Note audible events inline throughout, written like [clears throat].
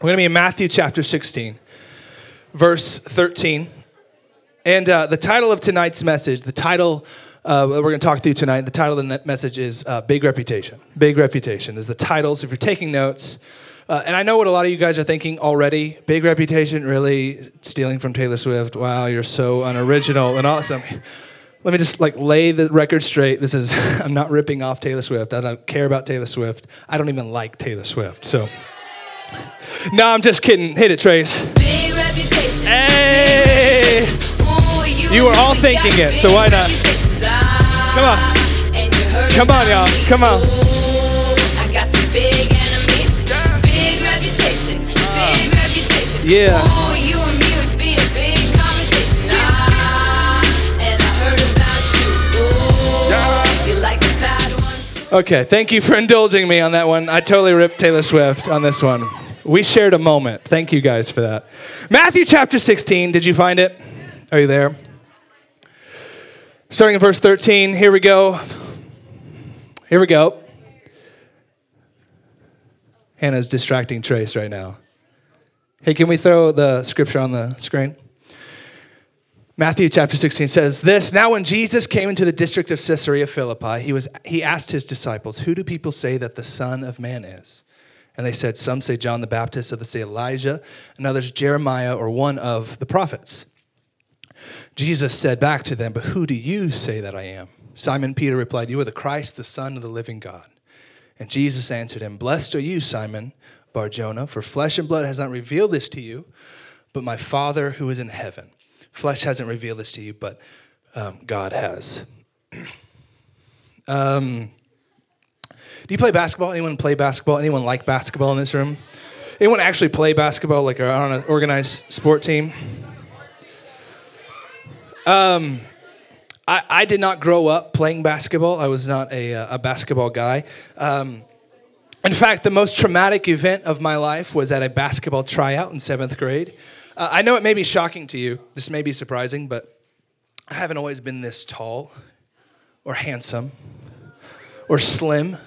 We're going to be in Matthew chapter 16, verse 13. And uh, the title of tonight's message, the title uh, we're going to talk through tonight, the title of the message is uh, Big Reputation. Big Reputation is the title. So if you're taking notes, uh, and I know what a lot of you guys are thinking already. Big Reputation, really stealing from Taylor Swift. Wow, you're so unoriginal and awesome. Let me just like lay the record straight. This is, [laughs] I'm not ripping off Taylor Swift. I don't care about Taylor Swift. I don't even like Taylor Swift. So. No, I'm just kidding. Hit it, Trace. Hey! Ooh, You were all thinking it, so why not? Ah, Come on. you Come on, y'all. Come on. Ooh, I got some big enemies. Big reputation. Big reputation. Yeah. Ooh, Okay, thank you for indulging me on that one. I totally ripped Taylor Swift on this one. We shared a moment. Thank you guys for that. Matthew chapter 16, did you find it? Are you there? Starting in verse 13, here we go. Here we go. Hannah's distracting Trace right now. Hey, can we throw the scripture on the screen? Matthew chapter 16 says this Now, when Jesus came into the district of Caesarea Philippi, he, was, he asked his disciples, Who do people say that the Son of Man is? And they said, Some say John the Baptist, others say Elijah, and others Jeremiah or one of the prophets. Jesus said back to them, But who do you say that I am? Simon Peter replied, You are the Christ, the Son of the living God. And Jesus answered him, Blessed are you, Simon Barjona, for flesh and blood has not revealed this to you, but my Father who is in heaven. Flesh hasn't revealed this to you, but um, God has. [clears throat] um, do you play basketball? Anyone play basketball? Anyone like basketball in this room? Anyone actually play basketball, like on an organized sport team? Um, I, I did not grow up playing basketball. I was not a, uh, a basketball guy. Um, in fact, the most traumatic event of my life was at a basketball tryout in seventh grade. Uh, I know it may be shocking to you. This may be surprising, but I haven't always been this tall or handsome or slim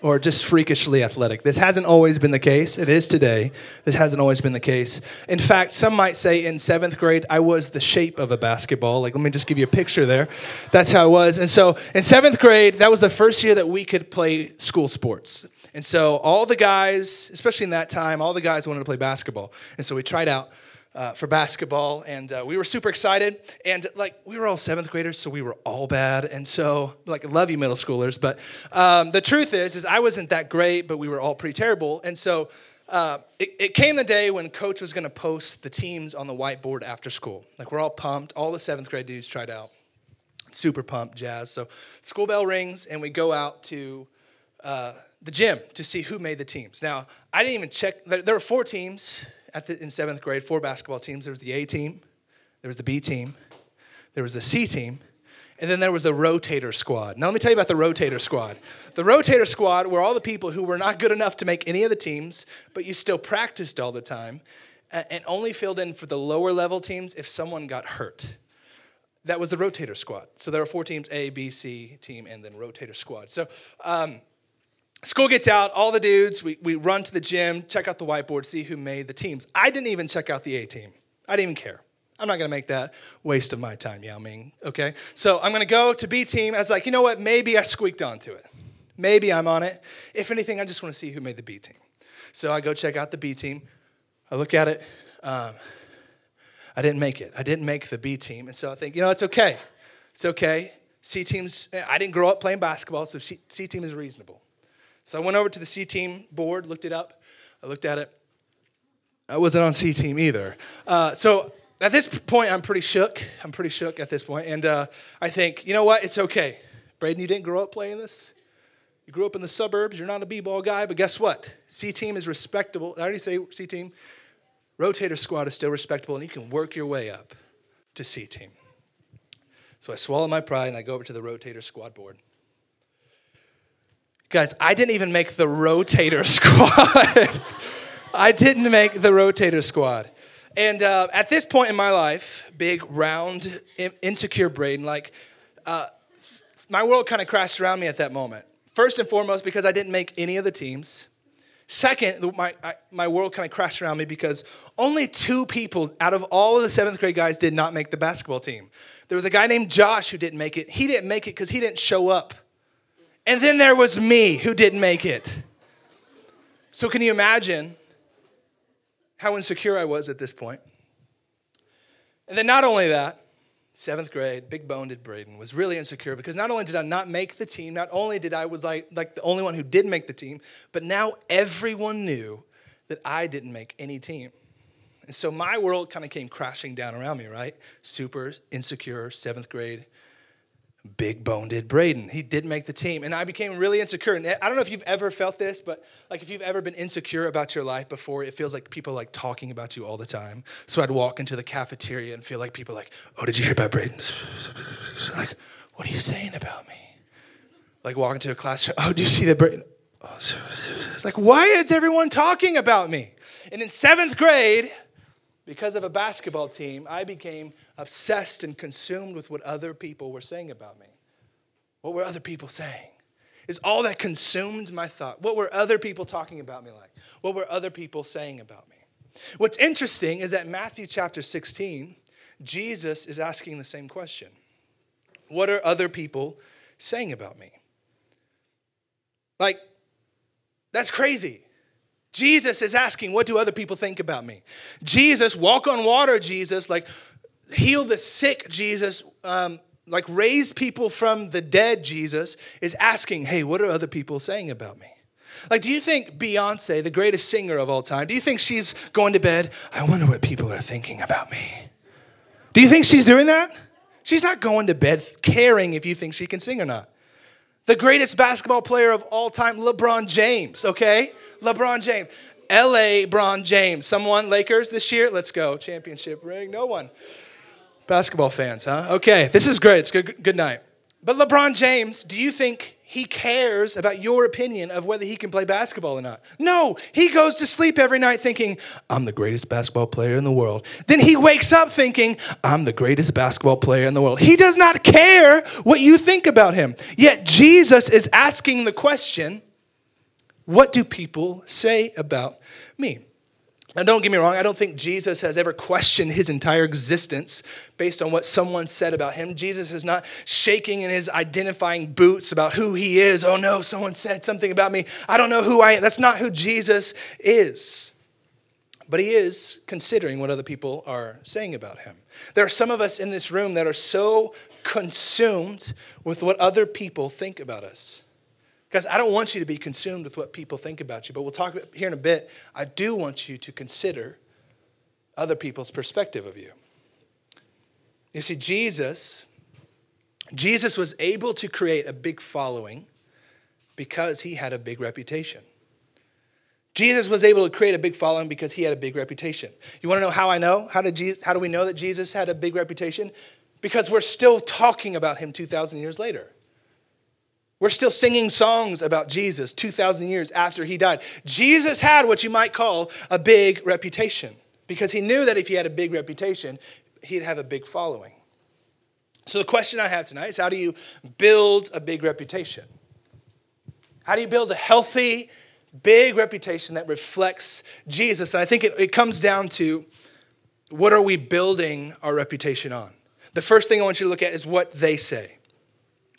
or just freakishly athletic. This hasn't always been the case. It is today. This hasn't always been the case. In fact, some might say in seventh grade, I was the shape of a basketball. Like, let me just give you a picture there. That's how I was. And so in seventh grade, that was the first year that we could play school sports. And so all the guys, especially in that time, all the guys wanted to play basketball. And so we tried out uh, for basketball, and uh, we were super excited. And like we were all seventh graders, so we were all bad. And so, like, love you, middle schoolers. But um, the truth is, is I wasn't that great, but we were all pretty terrible. And so, uh, it, it came the day when coach was going to post the teams on the whiteboard after school. Like we're all pumped. All the seventh grade dudes tried out. Super pumped, jazz. So school bell rings, and we go out to uh, the gym to see who made the teams. Now, I didn't even check. There, were four teams the, in seventh grade, four basketball teams. There was the A team, there was the B team, there was the C team, and then there was the rotator squad. Now, let me tell you about the rotator squad. The rotator squad were all the people who were not good enough to make any of the teams, but you still practiced all the time and only filled in for the lower level teams if someone got hurt. That was the rotator squad. So there were four teams A, B, C team, and then rotator squad. So, um, School gets out, all the dudes, we, we run to the gym, check out the whiteboard, see who made the teams. I didn't even check out the A team. I didn't even care. I'm not gonna make that waste of my time, Yao Ming, okay? So I'm gonna go to B team. I was like, you know what? Maybe I squeaked onto it. Maybe I'm on it. If anything, I just wanna see who made the B team. So I go check out the B team. I look at it. Um, I didn't make it. I didn't make the B team. And so I think, you know, it's okay. It's okay. C team's, I didn't grow up playing basketball, so C, C team is reasonable. So I went over to the C team board, looked it up. I looked at it. I wasn't on C team either. Uh, so at this point, I'm pretty shook. I'm pretty shook at this point. And uh, I think, you know what? It's okay. Braden, you didn't grow up playing this. You grew up in the suburbs. You're not a b-ball guy, but guess what? C team is respectable. I already say C team. Rotator squad is still respectable, and you can work your way up to C team. So I swallow my pride and I go over to the rotator squad board. Guys, I didn't even make the rotator [laughs] squad. I didn't make the rotator squad. And uh, at this point in my life, big, round, in- insecure brain, like, uh, my world kind of crashed around me at that moment. First and foremost, because I didn't make any of the teams. Second, my, I, my world kind of crashed around me because only two people out of all of the seventh grade guys did not make the basketball team. There was a guy named Josh who didn't make it. He didn't make it because he didn't show up. And then there was me who didn't make it. So, can you imagine how insecure I was at this point? And then, not only that, seventh grade, big boned Braden was really insecure because not only did I not make the team, not only did I was like, like the only one who did make the team, but now everyone knew that I didn't make any team. And so my world kind of came crashing down around me, right? Super insecure, seventh grade, big boned Braden. He did make the team. And I became really insecure. And I don't know if you've ever felt this, but like if you've ever been insecure about your life before, it feels like people like talking about you all the time. So I'd walk into the cafeteria and feel like people like, oh, did you hear about Braden? [laughs] Like, what are you saying about me? Like walking to a classroom, oh, do you see that Braden? Oh, [laughs] it's like, why is everyone talking about me? And in seventh grade, because of a basketball team, I became obsessed and consumed with what other people were saying about me. What were other people saying? Is all that consumed my thought. What were other people talking about me like? What were other people saying about me? What's interesting is that Matthew chapter 16, Jesus is asking the same question What are other people saying about me? Like, that's crazy. Jesus is asking, What do other people think about me? Jesus, walk on water, Jesus, like heal the sick, Jesus, um, like raise people from the dead, Jesus, is asking, Hey, what are other people saying about me? Like, do you think Beyonce, the greatest singer of all time, do you think she's going to bed? I wonder what people are thinking about me. Do you think she's doing that? She's not going to bed caring if you think she can sing or not. The greatest basketball player of all time, LeBron James, okay? LeBron James. LA Bron James. Someone, Lakers this year? Let's go. Championship ring. No one. Basketball fans, huh? Okay, this is great. It's good, good night. But LeBron James, do you think he cares about your opinion of whether he can play basketball or not? No, he goes to sleep every night thinking, I'm the greatest basketball player in the world. Then he wakes up thinking, I'm the greatest basketball player in the world. He does not care what you think about him. Yet Jesus is asking the question, what do people say about me? Now, don't get me wrong, I don't think Jesus has ever questioned his entire existence based on what someone said about him. Jesus is not shaking in his identifying boots about who he is. Oh no, someone said something about me. I don't know who I am. That's not who Jesus is. But he is considering what other people are saying about him. There are some of us in this room that are so consumed with what other people think about us. Guys, I don't want you to be consumed with what people think about you, but we'll talk about here in a bit. I do want you to consider other people's perspective of you. You see, Jesus, Jesus was able to create a big following because he had a big reputation. Jesus was able to create a big following because he had a big reputation. You want to know how I know? How, did Jesus, how do we know that Jesus had a big reputation? Because we're still talking about him 2,000 years later. We're still singing songs about Jesus 2,000 years after he died. Jesus had what you might call a big reputation because he knew that if he had a big reputation, he'd have a big following. So, the question I have tonight is how do you build a big reputation? How do you build a healthy, big reputation that reflects Jesus? And I think it, it comes down to what are we building our reputation on? The first thing I want you to look at is what they say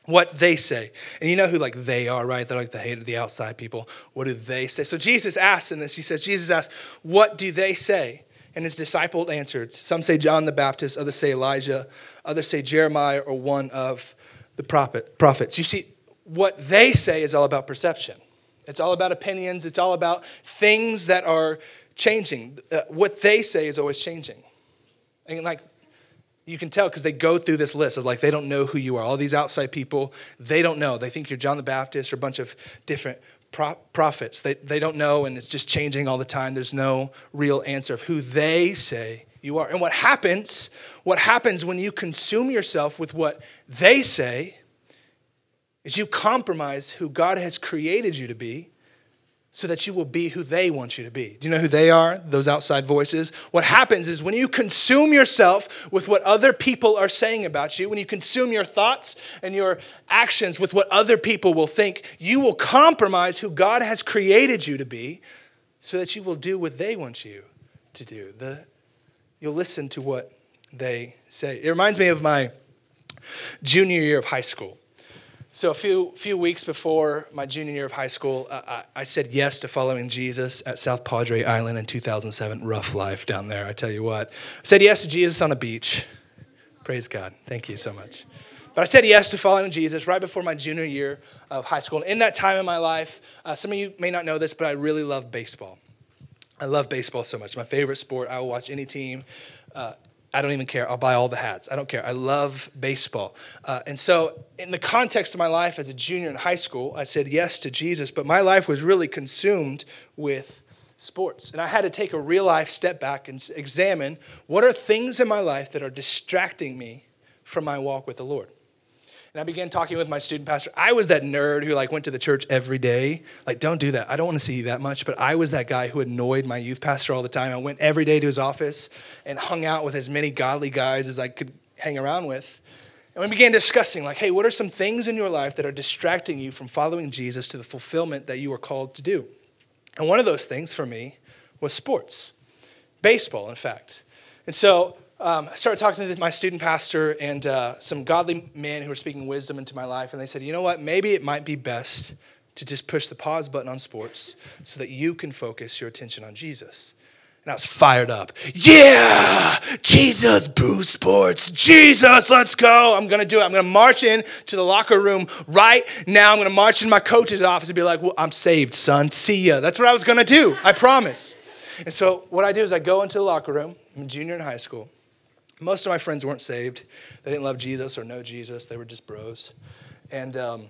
what they say. And you know who like they are, right? They're like the hate of the outside people. What do they say? So Jesus asks in this, he says, Jesus asks, what do they say? And his disciple answered, some say John the Baptist, others say Elijah, others say Jeremiah or one of the prophet, prophets. You see, what they say is all about perception. It's all about opinions. It's all about things that are changing. Uh, what they say is always changing. And like you can tell because they go through this list of like they don't know who you are. All these outside people they don't know. They think you're john the baptist or a bunch of different pro- prophets. They, they don't know and it's just changing all the time. There's no real answer of who they say you are. And what happens what happens when you consume yourself with what they say is you compromise who god has created you to be so that you will be who they want you to be. Do you know who they are? Those outside voices. What happens is when you consume yourself with what other people are saying about you, when you consume your thoughts and your actions with what other people will think, you will compromise who God has created you to be so that you will do what they want you to do. The, you'll listen to what they say. It reminds me of my junior year of high school. So a few few weeks before my junior year of high school, uh, I, I said yes to following Jesus at South Padre Island in 2007. Rough life down there, I tell you what. I said yes to Jesus on a beach. Praise God. Thank you so much. But I said yes to following Jesus right before my junior year of high school. And in that time in my life, uh, some of you may not know this, but I really love baseball. I love baseball so much. My favorite sport. I will watch any team. Uh, I don't even care. I'll buy all the hats. I don't care. I love baseball. Uh, and so, in the context of my life as a junior in high school, I said yes to Jesus, but my life was really consumed with sports. And I had to take a real life step back and examine what are things in my life that are distracting me from my walk with the Lord. And I began talking with my student pastor. I was that nerd who like went to the church every day. Like, don't do that. I don't want to see you that much. But I was that guy who annoyed my youth pastor all the time. I went every day to his office and hung out with as many godly guys as I could hang around with. And we began discussing, like, hey, what are some things in your life that are distracting you from following Jesus to the fulfillment that you are called to do? And one of those things for me was sports, baseball, in fact. And so um, I started talking to my student pastor and uh, some godly men who were speaking wisdom into my life. And they said, you know what? Maybe it might be best to just push the pause button on sports so that you can focus your attention on Jesus. And I was fired up. Yeah, Jesus, boo sports. Jesus, let's go. I'm going to do it. I'm going to march in to the locker room right now. I'm going to march in my coach's office and be like, well, I'm saved, son. See ya. That's what I was going to do. I promise. And so what I do is I go into the locker room. I'm a junior in high school. Most of my friends weren't saved. They didn't love Jesus or know Jesus. They were just bros. And um,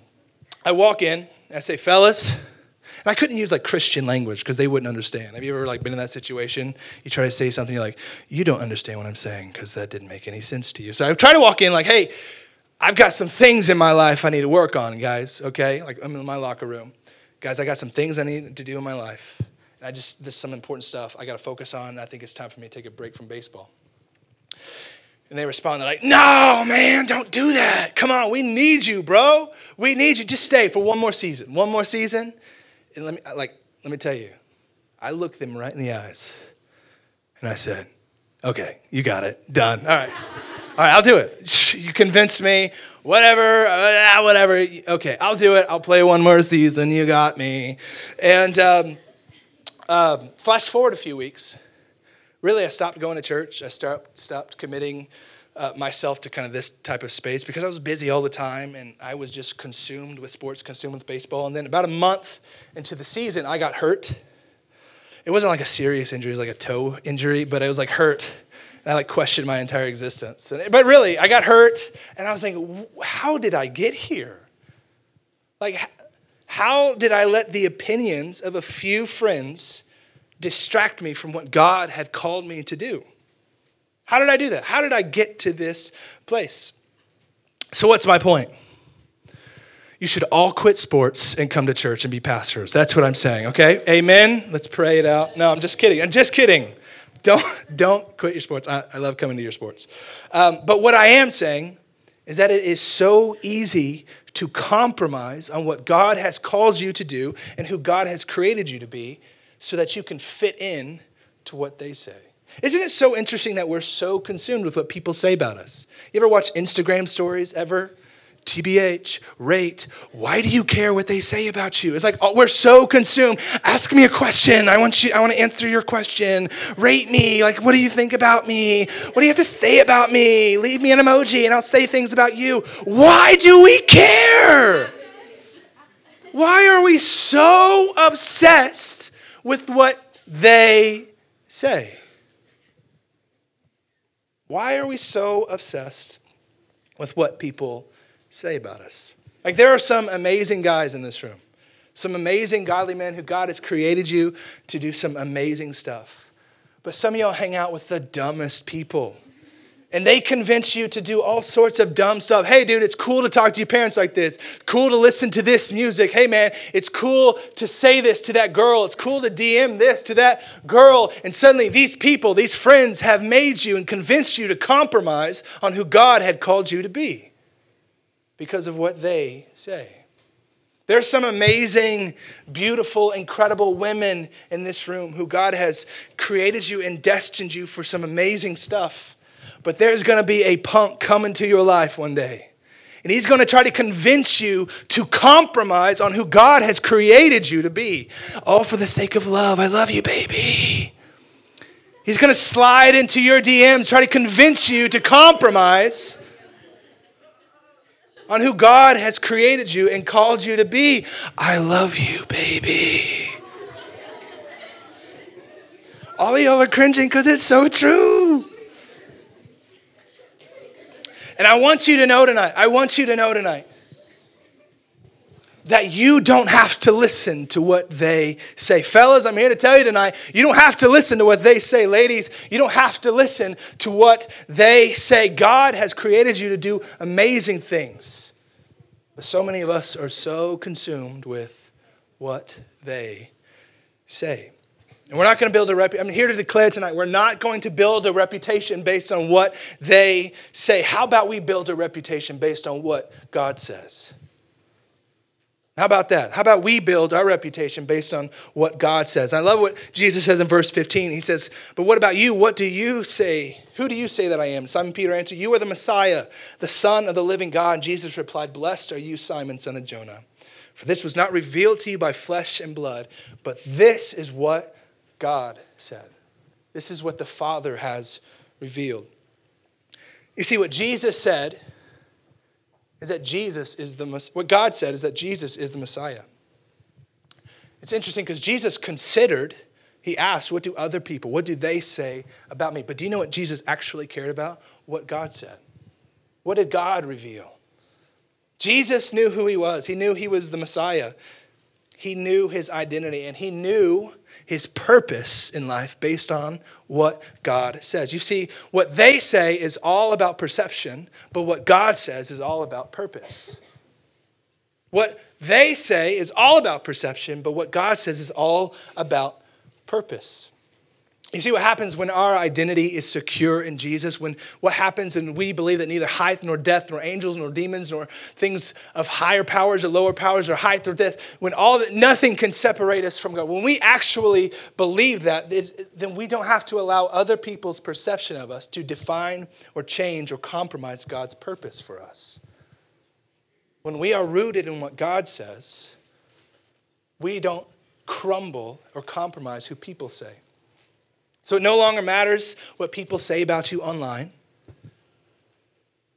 I walk in I say, fellas, and I couldn't use like Christian language because they wouldn't understand. Have you ever like been in that situation? You try to say something, you're like, you don't understand what I'm saying because that didn't make any sense to you. So I try to walk in like, hey, I've got some things in my life I need to work on, guys. Okay, like I'm in my locker room, guys. I got some things I need to do in my life, and I just this is some important stuff I got to focus on. I think it's time for me to take a break from baseball. And they respond, they're like, no, man, don't do that. Come on, we need you, bro. We need you. Just stay for one more season. One more season. And let me like, let me tell you, I looked them right in the eyes and I said, okay, you got it. Done. All right. All right, I'll do it. [laughs] You convinced me. Whatever, uh, whatever. Okay, I'll do it. I'll play one more season. You got me. And um, um, flash forward a few weeks really, I stopped going to church. I start, stopped committing uh, myself to kind of this type of space because I was busy all the time and I was just consumed with sports, consumed with baseball. And then about a month into the season, I got hurt. It wasn't like a serious injury, it was like a toe injury, but it was like hurt. And I like questioned my entire existence. And, but really, I got hurt and I was thinking, how did I get here? Like, how did I let the opinions of a few friends distract me from what God had called me to do. How did I do that? How did I get to this place? So, what's my point? You should all quit sports and come to church and be pastors. That's what I'm saying, okay? Amen? Let's pray it out. No, I'm just kidding. I'm just kidding. Don't, [laughs] don't quit your sports. I, I love coming to your sports. Um, but what I am saying is that it is so easy to compromise on what God has called you to do and who God has created you to be so that you can fit in to what they say. Isn't it so interesting that we're so consumed with what people say about us? You ever watch Instagram stories ever? TBH, rate, why do you care what they say about you? It's like, oh, we're so consumed. Ask me a question. I want you, I want to answer your question. Rate me. Like, what do you think about me? What do you have to say about me? Leave me an emoji and I'll say things about you. Why do we care? Why are we so obsessed with what they say. Why are we so obsessed with what people say about us? Like, there are some amazing guys in this room, some amazing godly men who God has created you to do some amazing stuff. But some of y'all hang out with the dumbest people and they convince you to do all sorts of dumb stuff. Hey, dude, it's cool to talk to your parents like this. Cool to listen to this music. Hey, man, it's cool to say this to that girl. It's cool to DM this to that girl. And suddenly, these people, these friends, have made you and convinced you to compromise on who God had called you to be because of what they say. There's some amazing, beautiful, incredible women in this room who God has created you and destined you for some amazing stuff. But there's gonna be a punk coming to your life one day. And he's gonna try to convince you to compromise on who God has created you to be. All for the sake of love. I love you, baby. He's gonna slide into your DMs, try to convince you to compromise on who God has created you and called you to be. I love you, baby. All of y'all are cringing because it's so true. And I want you to know tonight, I want you to know tonight that you don't have to listen to what they say. Fellas, I'm here to tell you tonight, you don't have to listen to what they say. Ladies, you don't have to listen to what they say. God has created you to do amazing things. But so many of us are so consumed with what they say. And we're not going to build a reputation. I'm here to declare tonight we're not going to build a reputation based on what they say. How about we build a reputation based on what God says? How about that? How about we build our reputation based on what God says? I love what Jesus says in verse 15. He says, But what about you? What do you say? Who do you say that I am? Simon Peter answered, You are the Messiah, the Son of the living God. And Jesus replied, Blessed are you, Simon, son of Jonah. For this was not revealed to you by flesh and blood, but this is what God said. This is what the Father has revealed. You see, what Jesus said is that Jesus is the what God said is that Jesus is the Messiah. It's interesting because Jesus considered, he asked, what do other people, what do they say about me? But do you know what Jesus actually cared about? What God said. What did God reveal? Jesus knew who he was. He knew he was the Messiah. He knew his identity and he knew his purpose in life based on what God says. You see, what they say is all about perception, but what God says is all about purpose. What they say is all about perception, but what God says is all about purpose. You see what happens when our identity is secure in Jesus, when what happens when we believe that neither height nor depth nor angels nor demons nor things of higher powers or lower powers or height or depth, when all that nothing can separate us from God. When we actually believe that, then we don't have to allow other people's perception of us to define or change or compromise God's purpose for us. When we are rooted in what God says, we don't crumble or compromise who people say. So it no longer matters what people say about you online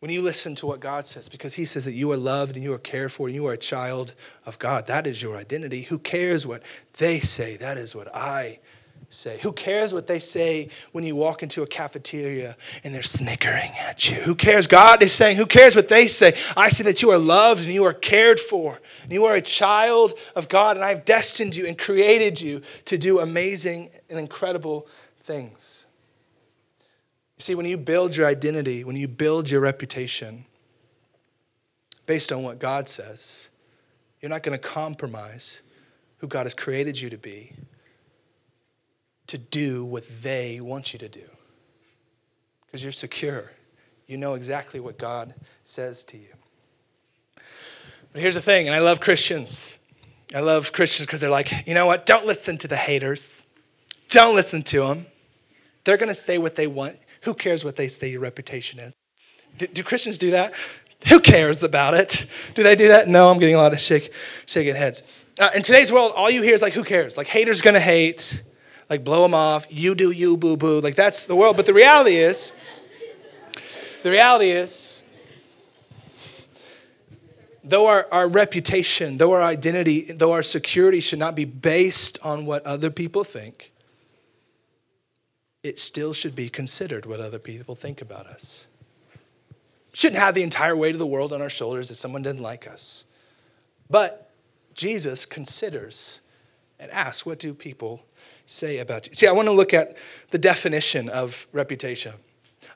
when you listen to what God says, because He says that you are loved and you are cared for and you are a child of God. That is your identity. Who cares what they say? That is what I say. Who cares what they say when you walk into a cafeteria and they're snickering at you? Who cares? God is saying, Who cares what they say? I say that you are loved and you are cared for and you are a child of God and I've destined you and created you to do amazing and incredible things. You see, when you build your identity, when you build your reputation based on what God says, you're not going to compromise who God has created you to be to do what they want you to do. Because you're secure. You know exactly what God says to you. But here's the thing, and I love Christians. I love Christians because they're like, you know what? Don't listen to the haters. Don't listen to them. They're going to say what they want. Who cares what they say your reputation is? Do, do, Christians do that? Who cares about it? Do they do that? No, I'm getting a lot of shake, shaking heads. Uh, in today's world, all you hear is like, who cares? Like, haters gonna hate, like, blow them off, you do you, boo boo. Like, that's the world. But the reality is, the reality is, though our, our reputation, though our identity, though our security should not be based on what other people think, it still should be considered what other people think about us. Shouldn't have the entire weight of the world on our shoulders if someone didn't like us. But Jesus considers and asks, what do people say about you? See, I want to look at the definition of reputation.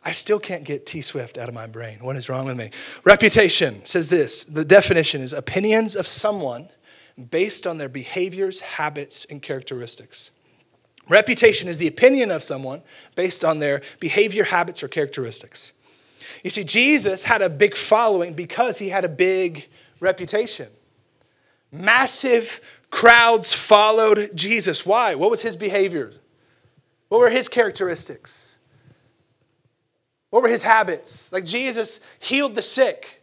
I still can't get T Swift out of my brain. What is wrong with me? Reputation says this the definition is opinions of someone based on their behaviors, habits, and characteristics. Reputation is the opinion of someone based on their behavior, habits, or characteristics. You see, Jesus had a big following because he had a big reputation. Massive crowds followed Jesus. Why? What was his behavior? What were his characteristics? What were his habits? Like Jesus healed the sick,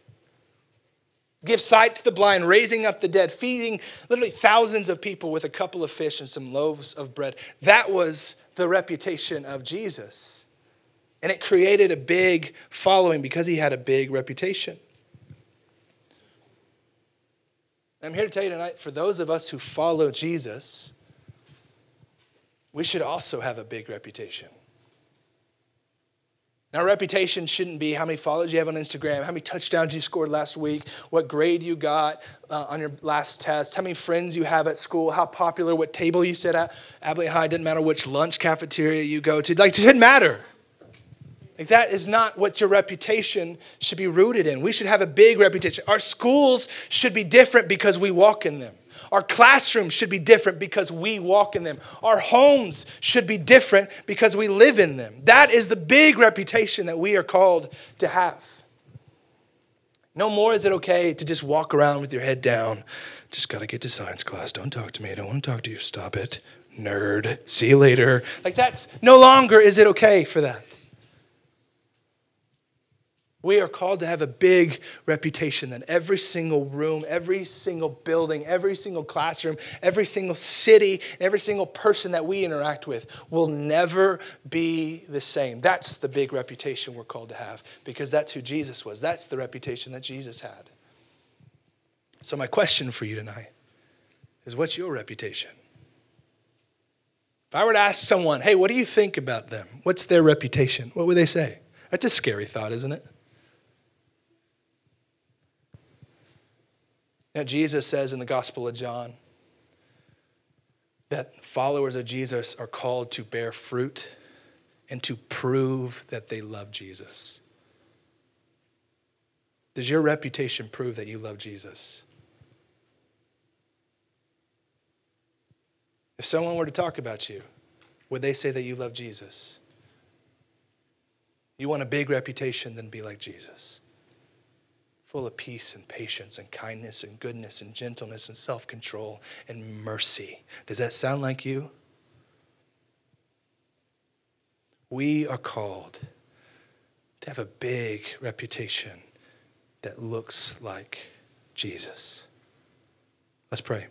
give sight to the blind, raising up the dead, feeding literally thousands of people with a couple of fish and some loaves of bread. That was the reputation of Jesus. And it created a big following because he had a big reputation. I'm here to tell you tonight for those of us who follow Jesus, we should also have a big reputation. Now, reputation shouldn't be how many followers you have on Instagram, how many touchdowns you scored last week, what grade you got uh, on your last test, how many friends you have at school, how popular, what table you sit at. Abilene High doesn't matter which lunch cafeteria you go to. Like, it shouldn't matter. Like, that is not what your reputation should be rooted in. We should have a big reputation. Our schools should be different because we walk in them. Our classrooms should be different because we walk in them. Our homes should be different because we live in them. That is the big reputation that we are called to have. No more is it okay to just walk around with your head down. Just got to get to science class. Don't talk to me. I don't want to talk to you. Stop it. Nerd. See you later. Like that's no longer is it okay for that. We are called to have a big reputation that every single room, every single building, every single classroom, every single city, every single person that we interact with will never be the same. That's the big reputation we're called to have because that's who Jesus was. That's the reputation that Jesus had. So, my question for you tonight is what's your reputation? If I were to ask someone, hey, what do you think about them? What's their reputation? What would they say? That's a scary thought, isn't it? Jesus says in the Gospel of John that followers of Jesus are called to bear fruit and to prove that they love Jesus. Does your reputation prove that you love Jesus? If someone were to talk about you, would they say that you love Jesus? You want a big reputation, then be like Jesus full of peace and patience and kindness and goodness and gentleness and self control and mercy. Does that sound like you? We are called to have a big reputation that looks like Jesus. Let's pray.